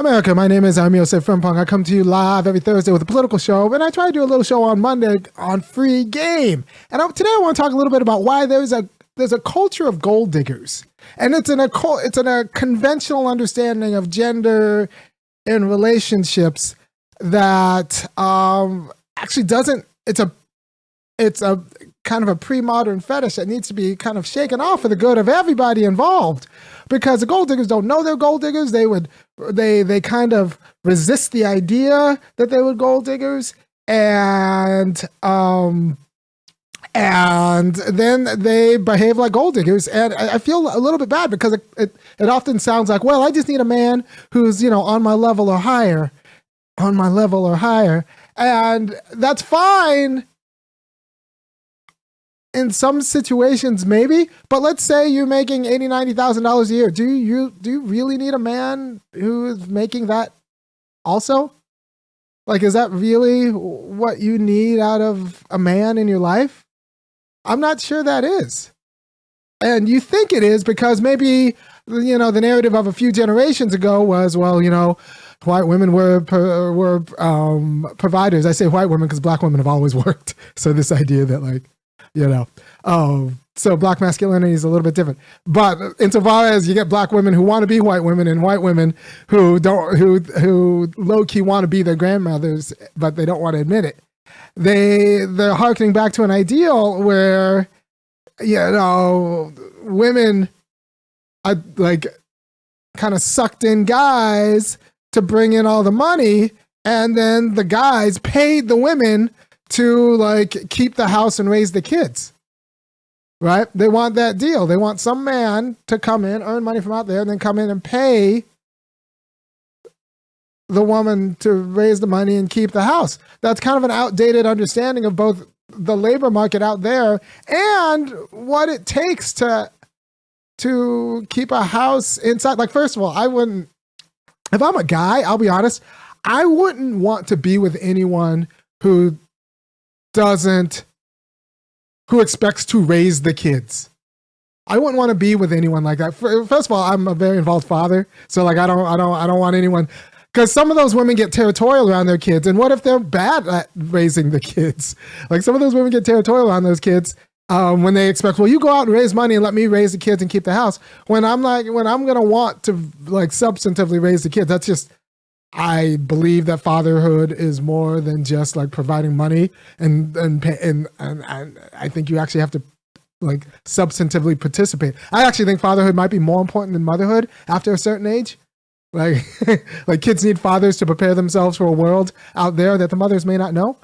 America, my name is Irami Frimpong. I come to you live every Thursday with a political show, and I try to do a little show on Monday on free game. And I, today I want to talk a little bit about why there's a there's a culture of gold diggers, and it's in a it's in a conventional understanding of gender and relationships that um, actually doesn't. It's a it's a kind of a pre-modern fetish that needs to be kind of shaken off for the good of everybody involved. Because the gold diggers don't know they're gold diggers. They would they they kind of resist the idea that they were gold diggers. And um and then they behave like gold diggers. And i, feel a little bit bad because it, it, it often sounds like well i just need a man who's you know on my level or higher on my level or higher. And that's fine in some situations maybe but let's say you're making eighty ninety thousand dollars a year. Do you do you really need a man who is making that also? Like is that really what you need out of a man in your life? I'm not sure that is. And you think it is because maybe you know the narrative of a few generations ago was well you know white women were were um, providers. I say white women because black women have always worked. So this idea that like you know. Um, so black masculinity is a little bit different. But insofar as you get black women who want to be white women and white women who don't who who low key want to be their grandmothers, but they don't want to admit it, they they're harkening back to an ideal where you know women are like kind of sucked in guys to bring in all the money and then the guys paid the women to like keep the house and raise the kids. Right? They want that deal. They want some man to come in, earn money from out there, and then come in and pay the woman to raise the money and keep the house. That's kind of an outdated understanding of both the labor market out there and what it takes to to keep a house inside. Like, first of all, I wouldn't if I'm a guy, I'll be honest, I wouldn't want to be with anyone who doesn't who expects to raise the kids. I wouldn't want to be with anyone like that. First of all, I'm a very involved father, so like I don't, I don't, I don't want anyone because some of those women get territorial around their kids, and what if they're bad at raising the kids? Like some of those women get territorial around those kids um, when they expect, well, you go out and raise money and let me raise the kids and keep the house. When I'm like, when I'm gonna want to like substantively raise the kids, that's just I believe that fatherhood is more than just like providing money and and and and, and I think you actually have to like substantively participate. I actually think fatherhood might be more important than motherhood after a certain age. Like like kids need fathers to prepare themselves for a world out there that the mothers may not know.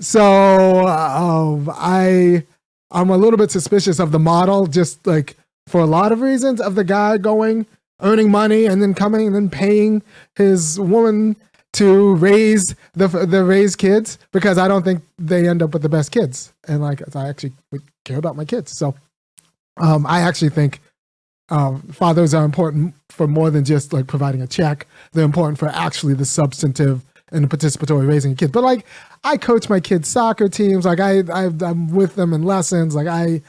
So um, I I'm a little bit suspicious of the model just like for a lot of reasons of the guy going earning money and then coming and then paying his woman to raise the the raise kids because I don't think they end up with the best kids. And like I actually care about my kids, so um, I actually think um, fathers are important for more than just like providing a check. They're important for actually the substantive and the participatory raising a kid. But like I coach my kids' soccer teams, like I, I I'm with them in lessons, like I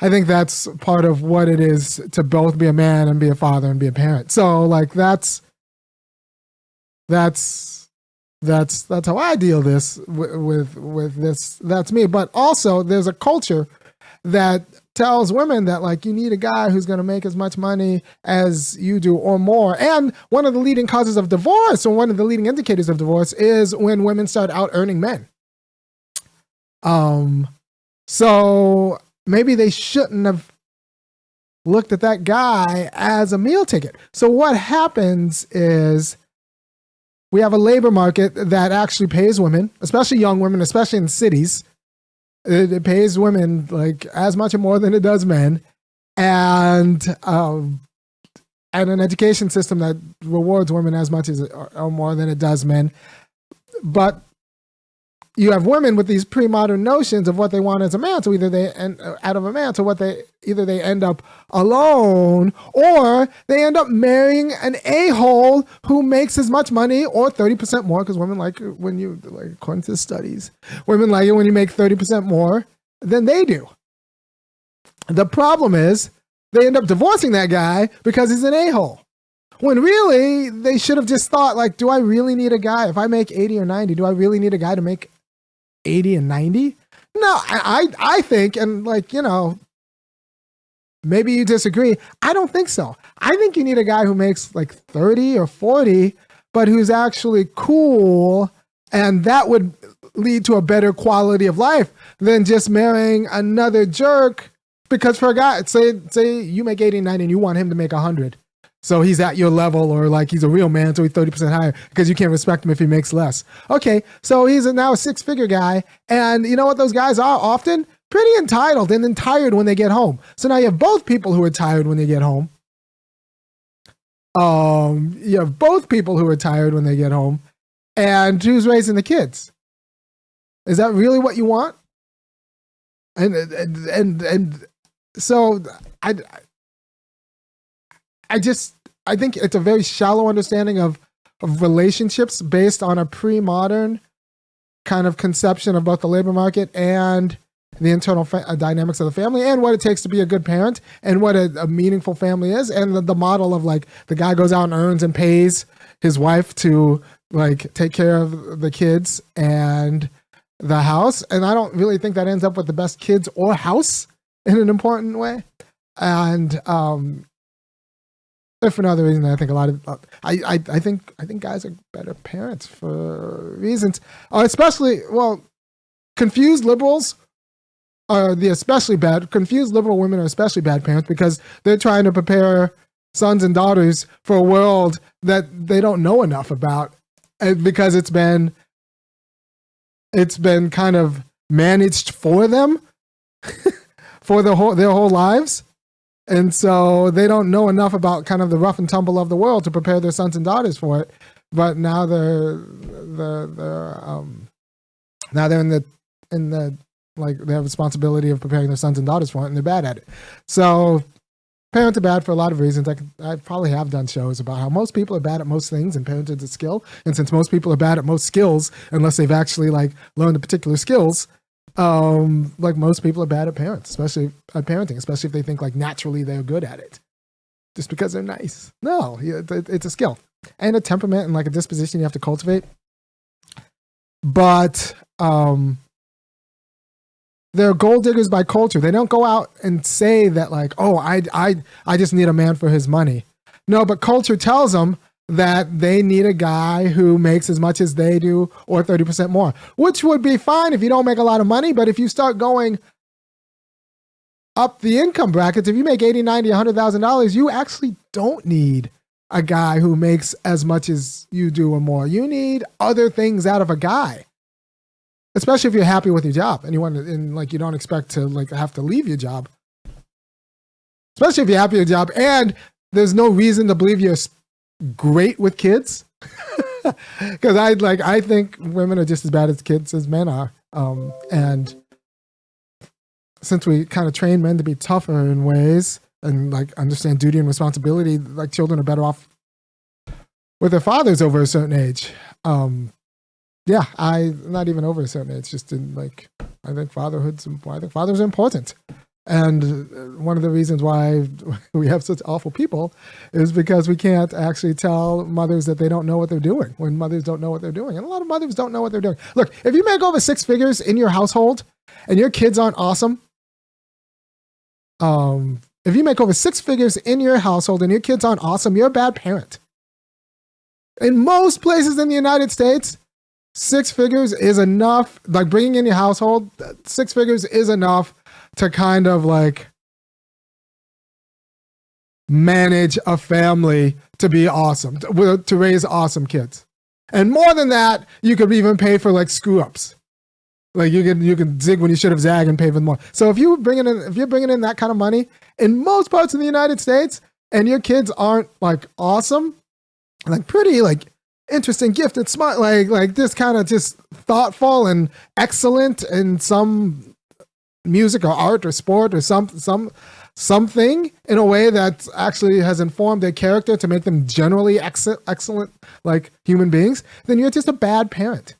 I think that's part of what it is to both be a man and be a father and be a parent. So like that's that's that's that's how I deal this with, with with this. That's me. But also, there's a culture that tells women that like you need a guy who's going to make as much money as you do or more. And one of the leading causes of divorce, or one of the leading indicators of divorce, is when women start out earning men. Um, so maybe they shouldn't have looked at that guy as a meal ticket. So what happens is we have a labor market that actually pays women, especially young women, especially in cities. It, it pays women like as much or more than it does men, and um, and an education system that rewards women as much as or more than it does men. But you have women with these pre-modern notions of what they want as a man. So either they end uh, out of a man, so what they either they end up alone or they end up marrying an a-hole who makes as much money or 30% more, because women like when you like according to studies, women like it when you make 30% more than they do. The problem is they end up divorcing that guy because he's an a-hole. when really they should have just thought like, do I really need a guy? If I make 80 or 90, do I really need a guy to make 80 and 90? No, I, I, I think, and like, you know, maybe you disagree. I don't think so. I think you need a guy who makes like 30 or 40, but who's actually cool. And that would lead to a better quality of life than just marrying another jerk. Because for a guy, say, say you make 80, 90 and you want him to make 100 so he's at your level, or like he's a real man, so he's 30% higher because you can't respect him if he makes less. Okay, so he's now a six figure guy. And you know what those guys are often? Pretty entitled and then tired when they get home. So now you have both people who are tired when they get home. Um, you have both people who are tired when they get home. And who's raising the kids? Is that really what you want? And and and, and so I I just I think it's a very shallow understanding of of relationships based on a pre-modern kind of conception of both the labor market and the internal fa- uh, dynamics of the family and what it takes to be a good parent and what a, a meaningful family is and the, the, model of like the guy goes out and earns and pays his wife to like take care of the kids and the house. And i don't really think that ends up with the best kids or house in an important way. And um for another reason, I think a lot of uh, I, I I think I think guys are better parents for reasons, uh, especially well, confused liberals are the especially bad. Confused liberal women are especially bad parents because they're trying to prepare sons and daughters for a world that they don't know enough about, because it's been it's been kind of managed for them for the whole their whole lives and so they don't know enough about kind of the rough and tumble of the world to prepare their sons and daughters for it. But now they're they're, they're um, now they're in the in the like they have responsibility of preparing their sons and daughters for it, and they're bad at it. So parents are bad for a lot of reasons. I, could, I probably have done shows about how most people are bad at most things, and parenting is a skill. And since most people are bad at most skills, unless they've actually like learned the particular skills, um, like most people are bad at parents, especially at parenting, especially if they think like naturally they're good at it, just because they're nice. No, it's a skill and a temperament and like a disposition you have to cultivate. But um, they're gold diggers by culture. They don't go out and say that like, oh, I I I just need a man for his money. No, but culture tells them that they need a guy who makes as much as they do or 30% more, which would be fine if you don't make a lot of money. But if you start going up the income brackets, if you make 80, 90, $100,000, you actually don't need a guy who makes as much as you do or more. You need other things out of a guy. Especially if you're happy with your job and you want to, and like you don't expect to like have to leave your job. Especially if you're happy with your job and there's no reason to believe you're great with kids because I like I think women are just as bad as kids as men are, um, and since we kind of train men to be tougher in ways and like understand duty and responsibility, like children are better off with their fathers over a certain age. Um, yeah, I not even over a certain age, just in like I think fatherhood's I think fathers are important. And one of the reasons why we have such awful people is because we can't actually tell mothers that they don't know what they're doing when mothers don't know what they're doing. And a lot of mothers don't know what they're doing. Look, if you make over six figures in your household and your kids aren't awesome, um, if you make over six figures in your household and your kids aren't awesome, you're a bad parent. In most places in the United States, six figures is enough. Like bringing in your household, six figures is enough to kind of like manage a family to be awesome, to, to raise awesome kids. And more than that, you could even pay for like screw ups. Like you can you can zig when you should have zag and pay for more. So if you bringing in if you're bringing in that kind of money in most parts of the United States, and your kids aren't like awesome, like pretty like interesting, gifted, smart, like like this kind of just thoughtful and excellent in some music or art or sport or some some something in a way that actually has informed their character to make them generally ex- excellent like human beings, then you're just a bad parent.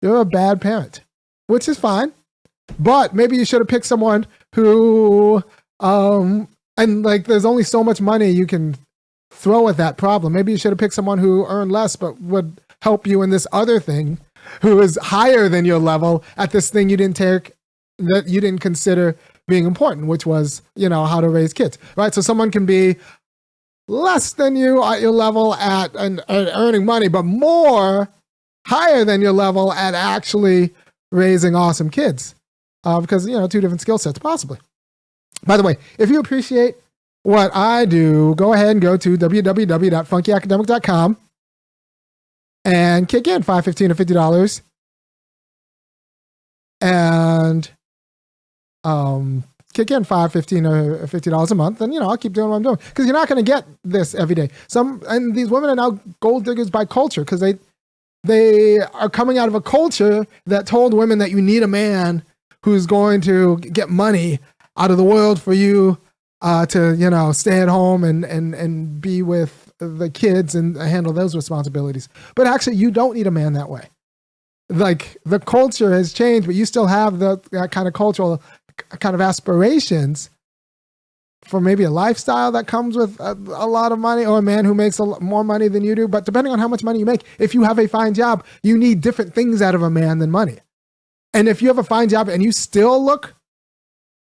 You're a bad parent, which is fine. But maybe you should have picked someone who um and like there's only so much money you can throw at that problem. Maybe you should have picked someone who earned less but would help you in this other thing, who is higher than your level at this thing you didn't take that you didn't consider being important, which was, you know, how to raise kids, right? So someone can be less than you at your level at earning money, but more higher than your level at actually raising awesome kids, uh, because you know two different skill sets possibly. By the way, if you appreciate what I do, go ahead and go to www.funkyacademic.com and kick in five, fifteen, or fifty dollars, and um, kick in five, fifteen, or fifty dollars a month, and you know I'll keep doing what I'm doing because you're not going to get this every day. Some and these women are now gold diggers by culture because they they are coming out of a culture that told women that you need a man who's going to get money out of the world for you uh, to you know stay at home and and and be with the kids and handle those responsibilities. But actually, you don't need a man that way. Like the culture has changed, but you still have the that kind of cultural kind of aspirations for maybe a lifestyle that comes with a, a, lot of money or a man who makes a, lot more money than you do. But depending on how much money you make, if you have a fine job, you need different things out of a man than money. And if you have a fine job and you still look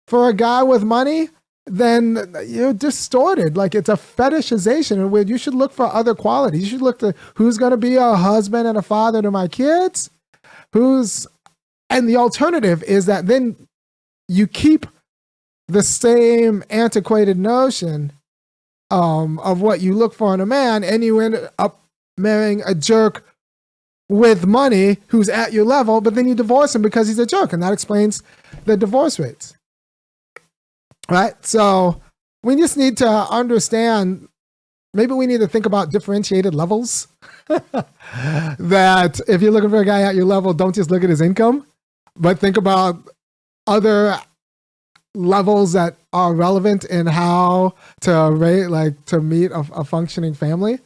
for a guy with money, then you're distorted. Like it's a fetishization where you should look for other qualities. You should look to who's going to be a husband and a father to my kids, who's, and the alternative is that then you keep the same antiquated notion um, of what you look for in a man, and you end up marrying a jerk with money who's at your level, but then you divorce him because he's a jerk, and that explains the divorce rates. Right? So we just need to understand maybe we need to think about differentiated levels. that if you're looking for a guy at your level, don't just look at his income, but think about other levels that are relevant in how to rate like to meet a, a functioning family?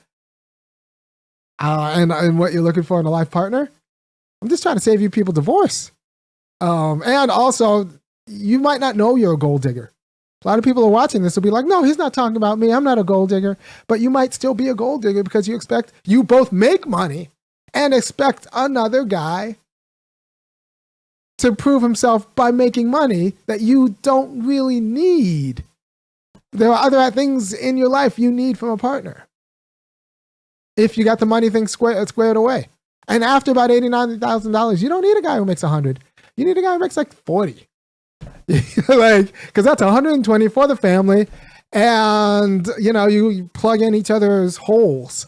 Uh, and and what you're looking for in a life partner? I'm just trying to save you people divorce. Um, and also you might not know you're a gold digger. A lot of people are watching this will be like no he's not talking about me. I'm not a gold digger. But you might still be a gold digger because you expect you both make money and expect another guy to prove himself by making money that you don't really need. There are other things in your life you need from a partner. If you got the money thing squared, uh, squared away. And after about $89,000, you don't need a guy who makes 100. You need a guy who makes like 40. like, because that's 120 for the family. And, you know, you plug in each other's holes.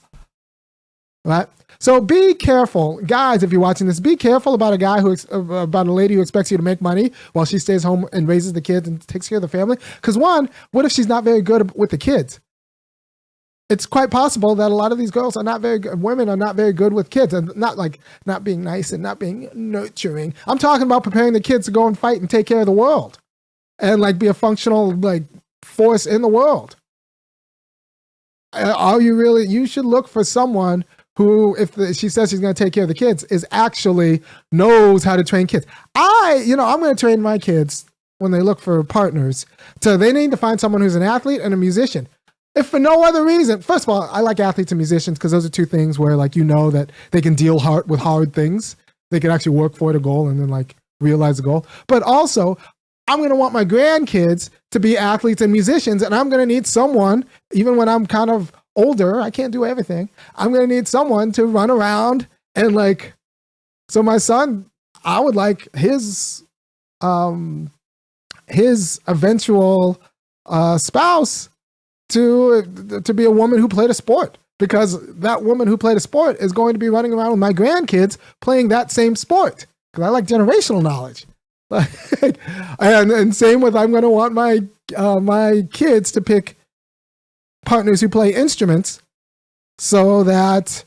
Right? So be careful, guys. If you're watching this, be careful about a guy who uh, about a lady who expects you to make money while she stays home and raises the kids and takes care of the family. Because one, what if she's not very good with the kids? It's quite possible that a lot of these girls are not very good. Women are not very good with kids, and not like not being nice and not being nurturing. I'm talking about preparing the kids to go and fight and take care of the world, and like be a functional like force in the world. Uh, are you really? You should look for someone who, if the, she says she's going to take care of the kids, is actually knows how to train kids. I, you know, I'm going to train my kids when they look for partners. So they need to find someone who's an athlete and a musician. If for no other reason, first of all, I like athletes and musicians because those are two things where like you know that they can deal hard with hard things. They can actually work for the goal and then like realize the goal. But also, I'm going to want my grandkids to be athletes and musicians, and I'm going to need someone, even when I'm kind of older, I can't do everything. I'm going to need someone to run around and like so my son, I would like his um his eventual uh spouse to to be a woman who played a sport because that woman who played a sport is going to be running around with my grandkids playing that same sport because I like generational knowledge. and and same with I'm going to want my uh, my kids to pick partners who play instruments so that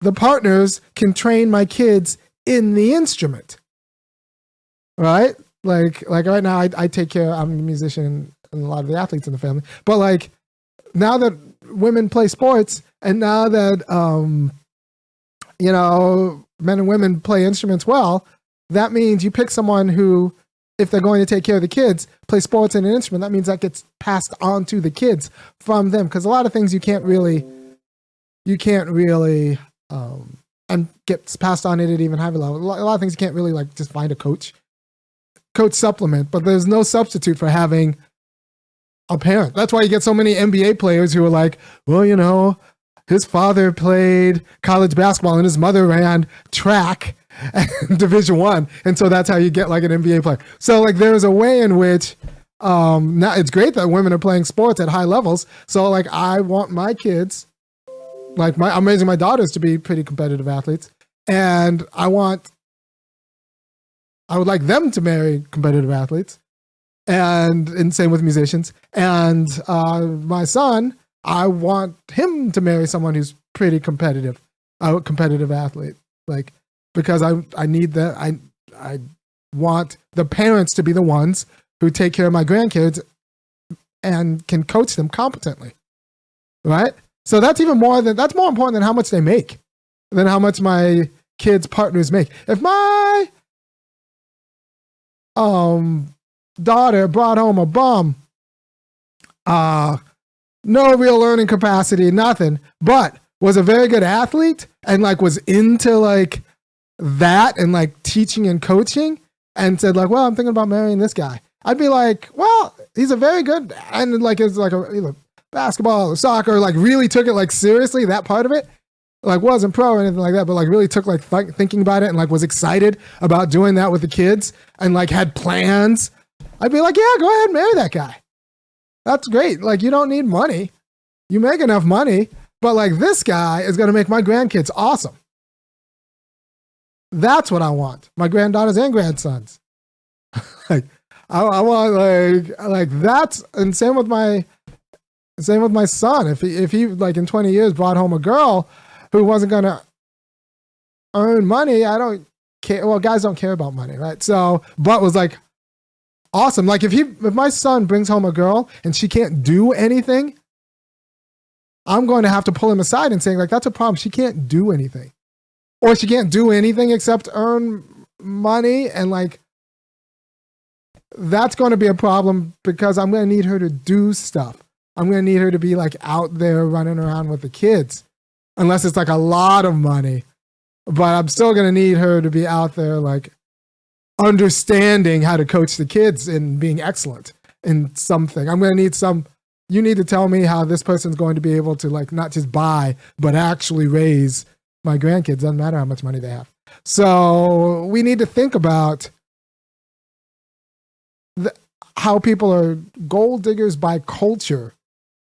the partners can train my kids in the instrument. Right? Like like right now I, I take care I'm a musician and a lot of the athletes in the family. But like now that women play sports and now that um you know men and women play instruments well, that means you pick someone who if they're going to take care of the kids, play sports and an instrument, that means that gets passed on to the kids from them. Because a lot of things you can't really, you can't really, um, and gets passed on at an even higher level. A lot, a lot of things you can't really like just find a coach, coach supplement. But there's no substitute for having a parent. That's why you get so many NBA players who are like, well, you know, his father played college basketball and his mother ran track division one and so that's how you get like an nba player. So like there's a way in which um now it's great that women are playing sports at high levels. So like i want my kids like my i'm raising my daughters to be pretty competitive athletes and i want i would like them to marry competitive athletes and and same with musicians. And uh my son i want him to marry someone who's pretty competitive a competitive athlete. Like because I I need that I I want the parents to be the ones who take care of my grandkids and can coach them competently. Right? So that's even more than that's more important than how much they make than how much my kids partners make. If my um daughter brought home a bum uh no real learning capacity, nothing, but was a very good athlete and like was into like that and like teaching and coaching and said like, well, I'm thinking about marrying this guy, I'd be like, well, he's a very good and like it's like a either basketball or soccer, like really took it like seriously that part of it. Like wasn't pro or anything like that, but like really took like th- thinking about it and like was excited about doing that with the kids and like had plans. I'd be like, yeah, go ahead, marry that guy. That's great. Like you don't need money, you make enough money, but like this guy is gonna make my grandkids awesome. That's what I want. My granddaughters and grandsons. like, I, I, want like like that's and same with my same with my son. If he if he like in twenty years brought home a girl who wasn't gonna earn money, I don't care. Well, guys don't care about money, right? So, but was like awesome. Like if he if my son brings home a girl and she can't do anything, I'm going to have to pull him aside and saying like that's a problem. She can't do anything or she can't do anything except earn money and like that's going to be a problem because I'm going to need her to do stuff. I'm going to need her to be like out there running around with the kids, unless it's like a lot of money. But I'm still going to need her to be out there like understanding how to coach the kids and being excellent in something. I'm going to need some. You need to tell me how this person's going to be able to like not just buy, but actually raise my grandkids, doesn't matter how much money they have. So we need to think about the, how people are gold diggers by culture,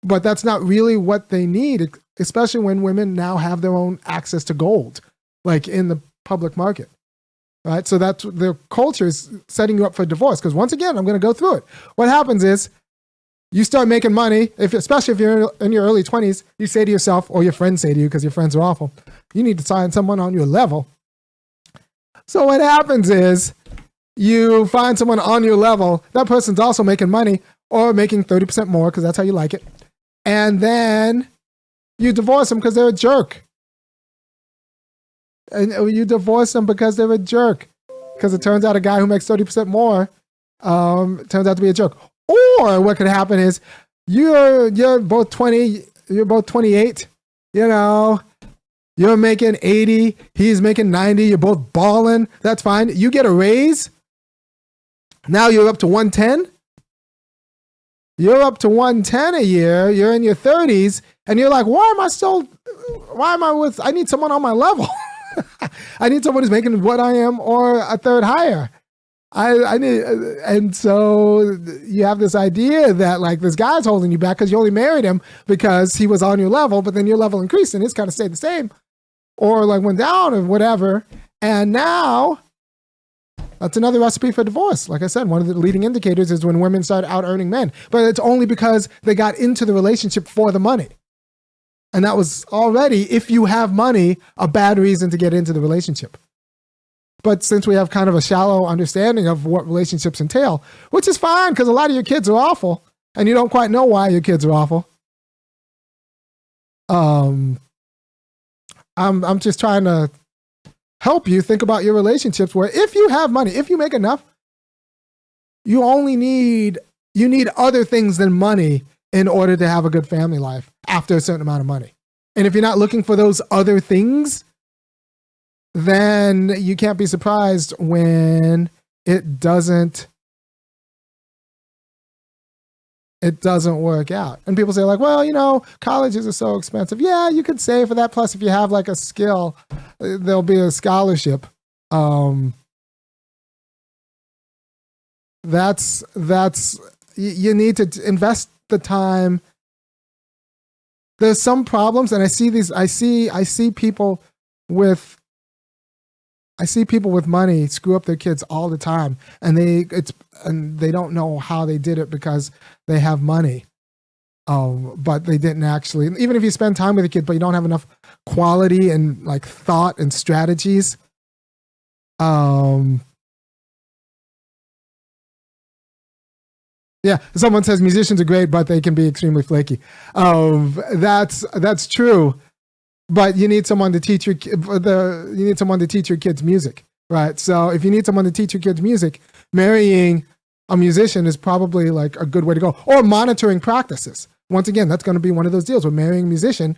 but that's not really what they need, especially when women now have their own access to gold, like in the public market. Right. So that's the culture is setting you up for divorce. Because once again, I'm going to go through it. What happens is you start making money, if, especially if you're in your early 20s, you say to yourself, or your friends say to you because your friends are awful, you need to find someone on your level. So what happens is you find someone on your level, that person's also making money or making 30% more because that's how you like it. And then you divorce them because they're a jerk. And you divorce them because they're a jerk. Because it turns out a guy who makes 30% more um, turns out to be a jerk. Or what could happen is you're you're both 20, you're both 28, you know, you're making 80, he's making 90, you're both balling. That's fine. You get a raise. Now you're up to 110. You're up to 110 a year. You're in your 30s and you're like, "Why am I still why am I with I need someone on my level." I need someone who's making what I am or a third higher. I, I need, and so you have this idea that like this guy's holding you back because you only married him because he was on your level, but then your level increased and his kind of stayed the same, or like went down or whatever. And now that's another recipe for divorce. Like I said, one of the leading indicators is when women start out earning men, but it's only because they got into the relationship for the money. And that was already, if you have money, a bad reason to get into the relationship. But since we have kind of a shallow understanding of what relationships entail, which is fine because a lot of your kids are awful and you don't quite know why your kids are awful. Um, I'm, I'm just trying to help you think about your relationships where if you have money, if you make enough, you only need you need other things than money in order to have a good family life after a certain amount of money. And if you're not looking for those other things, then you can't be surprised when it doesn't it doesn't work out. And people say like, well, you know, colleges are so expensive. Yeah, you could save for that. Plus, if you have like a skill, there'll be a scholarship. Um, that's that's you need to invest the time. There's some problems, and I see these. I see I see people with I see people with money screw up their kids all the time, and they it's and they don't know how they did it because they have money. Um, but they didn't actually. Even if you spend time with a kid, but you don't have enough quality and like thought and strategies, um, yeah. Someone says musicians are great, but they can be extremely flaky. Um, that's that's true but you need someone to teach your the you need someone to teach your kids music, right? So if you need someone to teach your kids music, marrying a musician is probably like a good way to go, or monitoring practices. Once again, that's going to be one of those deals where marrying a musician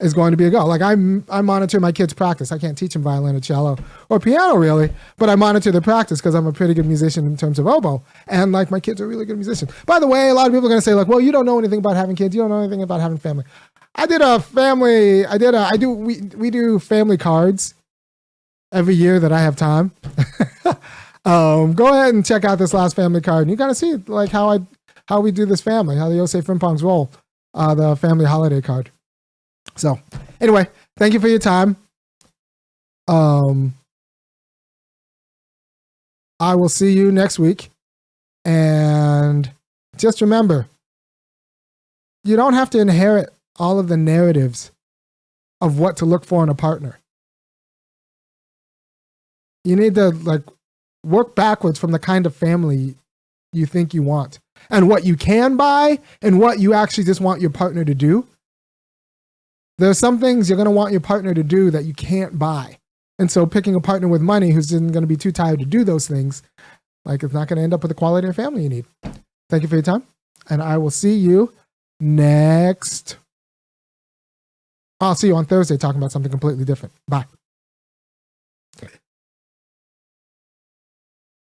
is going to be a go. Like I, I monitor my kids' practice. I can't teach them violin or cello or piano really, but I monitor their practice because I'm a pretty good musician in terms of oboe, and like my kids are really good musicians. By the way, a lot of people are going to say like, "Well, you don't know anything about having kids. You don't know anything about having family." I did a family. I did a. I do. We we do family cards every year that I have time. um, go ahead and check out this last family card, and you of see like how I how we do this family, how the Osei-Frimpongs roll, uh, the family holiday card. So anyway, thank you for your time. Um, I will see you next week, and just remember, you don't have to inherit all of the narratives of what to look for in a partner. You need to like work backwards from the kind of family you think you want and what you can buy and what you actually just want your partner to do. There are some things you're going to want your partner to do that you can't buy. And so picking a partner with money who's going to be too tired to do those things, like it's not going to end up with the quality of family you need. Thank you for your time. And I will see you next I'll see you on Thursday talking about something completely different. Bye.